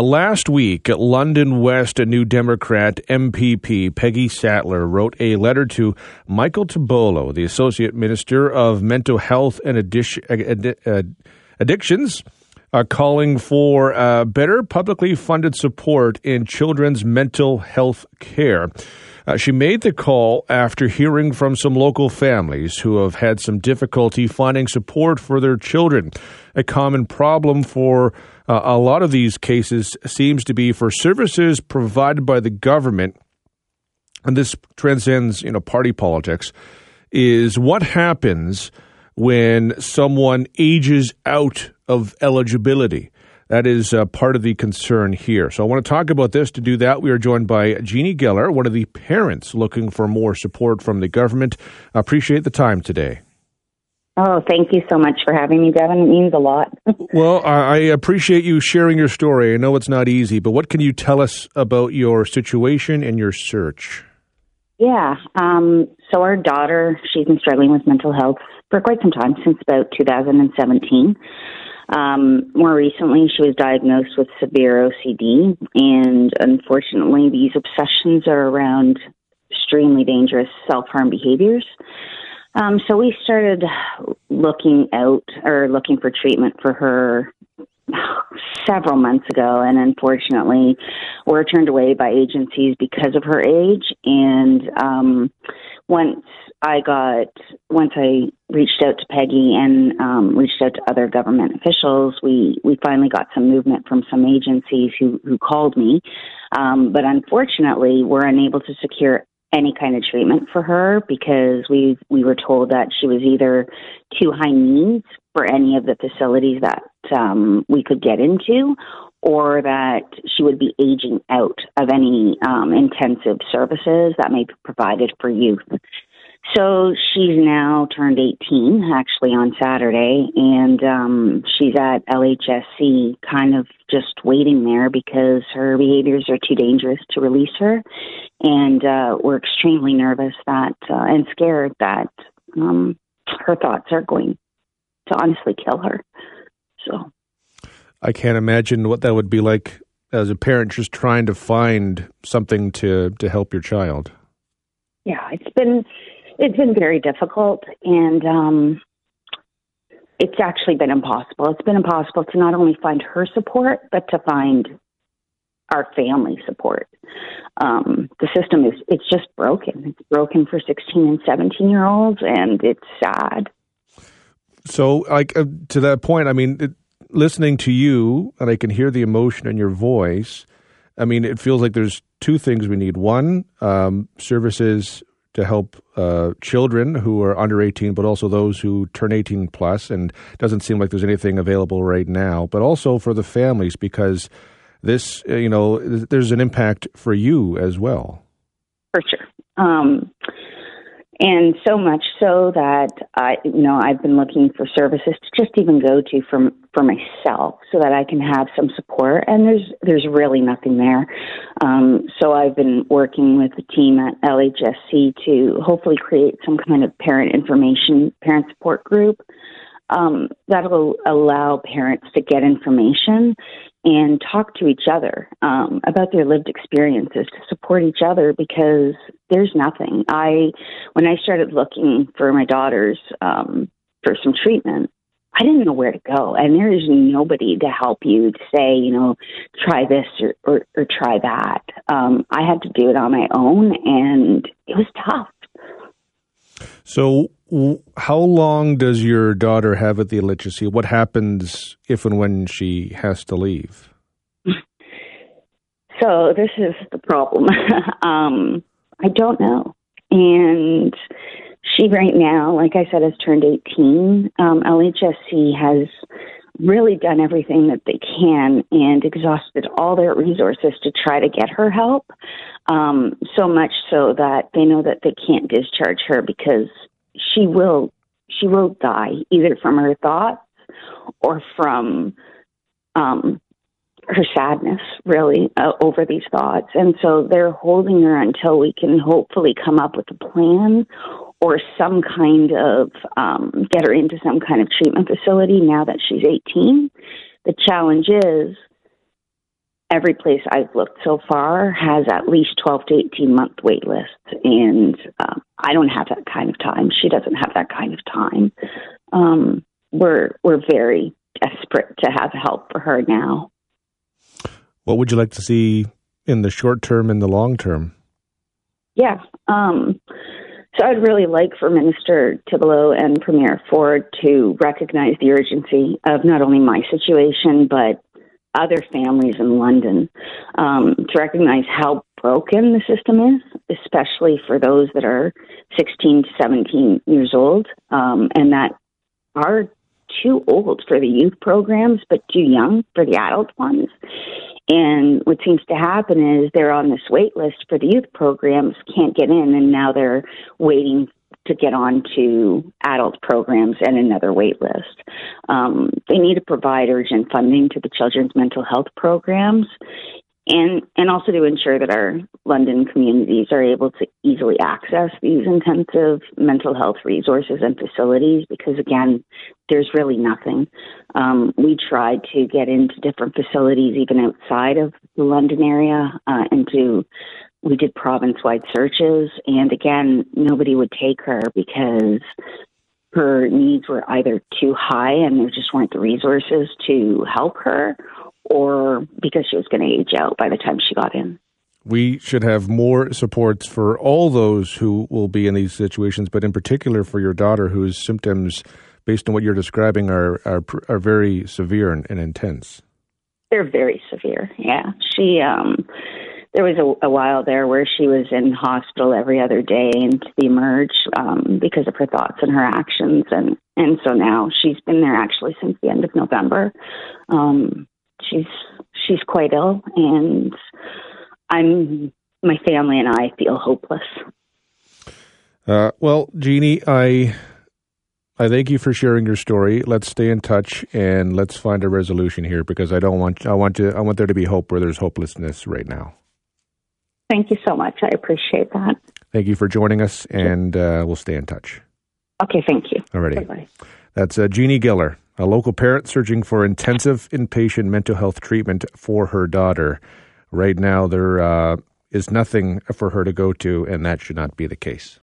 Last week, London West, a New Democrat MPP, Peggy Sattler, wrote a letter to Michael Tibollo, the Associate Minister of Mental Health and Addictions, uh, calling for uh, better publicly funded support in children's mental health care. Uh, she made the call after hearing from some local families who have had some difficulty finding support for their children. A common problem for uh, a lot of these cases seems to be for services provided by the government, and this transcends, you know, party politics, is what happens when someone ages out of eligibility. That is uh, part of the concern here. So I want to talk about this. To do that, we are joined by Jeannie Gheller, one of the parents looking for more support from the government. I appreciate the time today. Oh, thank you so much for having me, Devon. It means a lot. well, I appreciate you sharing your story. I know it's not easy, but what can you tell us about your situation and your search? Yeah. Um, so, our daughter, she's been struggling with mental health for quite some time, since about 2017. Um, more recently, she was diagnosed with severe OCD, and unfortunately, these obsessions are around extremely dangerous self harm behaviors. Um, so we started looking out or looking for treatment for her several months ago, and unfortunately, were turned away by agencies because of her age. And um, once I got, once I reached out to Peggy and um, reached out to other government officials, we we finally got some movement from some agencies who who called me. Um, but unfortunately, we're unable to secure any kind of treatment for her because we we were told that she was either too high needs for any of the facilities that um, we could get into, or that she would be aging out of any um, intensive services that may be provided for youth. So she's now turned 18, actually, on Saturday, and um, she's at LHSC, kind of just waiting there because her behaviors are too dangerous to release her. And uh, we're extremely nervous that uh, and scared that um, her thoughts are going to honestly kill her. So I can't imagine what that would be like as a parent just trying to find something to, to help your child. Yeah, it's been it's been very difficult, and um, it's actually been impossible. It's been impossible to not only find her support, but to find our family support. Um, the system is it's just broken. It's broken for 16 and 17 year olds, and it's sad. So, like uh, to that point, I mean, it, listening to you, and I can hear the emotion in your voice. I mean, it feels like there's two things we need. One, um, services to help uh, children who are under 18, but also those who turn 18 plus, and doesn't seem like there's anything available right now. But also for the families, because this, uh, you know, there's an impact for you as well. For sure. Um, and so much so that I, you know, I've been looking for services to just even go to from for myself, so that I can have some support. And there's there's really nothing there. Um, so I've been working with the team at LHSC to hopefully create some kind of parent information, parent support group um, that will allow parents to get information and talk to each other um, about their lived experiences to support each other because there's nothing. I when I started looking for my daughters um, for some treatment, I didn't know where to go, and there is nobody to help you to say, you know, try this or or, or try that. Um, I had to do it on my own, and it was tough. So, how long does your daughter have at the LHSC? What happens if and when she has to leave? So this is the problem. um, I don't know, and she right now, like I said, has turned 18. Um, LHSC has really done everything that they can and exhausted all their resources to try to get her help. Um, so much so that they know that they can't discharge her because she will she will die either from her thoughts or from um, her sadness really uh, over these thoughts. And so they're holding her until we can hopefully come up with a plan or some kind of um, get her into some kind of treatment facility now that she's 18 the challenge is every place I've looked so far has at least 12 to 18 month wait lists. And uh, I don't have that kind of time. She doesn't have that kind of time. Um, we're, we're very desperate to have help for her now. What would you like to see in the short term and the long term? Yeah. Um, so I'd really like for Minister Tibollo and Premier Ford to recognize the urgency of not only my situation, but other families in London um, to recognize how broken the system is, especially for those that are 16 to 17 years old um, and that are too old for the youth programs, but too young for the adult ones. And what seems to happen is they're on this wait list for the youth programs, can't get in, and now they're waiting to get on to adult programs and another wait list. Um, they need to provide urgent funding to the children's mental health programs and and also to ensure that our London communities are able to easily access these intensive mental health resources and facilities because again there's really nothing um, we tried to get into different facilities even outside of the London area uh, and to we did province wide searches and again nobody would take her because her needs were either too high and there just weren't the resources to help her or because she was going to age out by the time she got in. We should have more supports for all those who will be in these situations, but in particular for your daughter, whose symptoms, based on what you're describing, are are, are very severe and, and intense. They're very severe. Yeah, she. Um, there was a, a while there where she was in hospital every other day and to the emerge um, because of her thoughts and her actions, and and so now she's been there actually since the end of November. Um, she's she's quite ill, and I'm my family and I feel hopeless. Uh, well, Jeannie, I I thank you for sharing your story. Let's stay in touch and let's find a resolution here because I don't want I want to I want there to be hope where there's hopelessness right now. Thank you so much. I appreciate that. Thank you for joining us, and uh, we'll stay in touch. Okay, thank you. Alrighty. Bye-bye. That's uh, Jeannie Gheller a local parent searching for intensive inpatient mental health treatment for her daughter. Right now, there uh, is nothing for her to go to, and that should not be the case.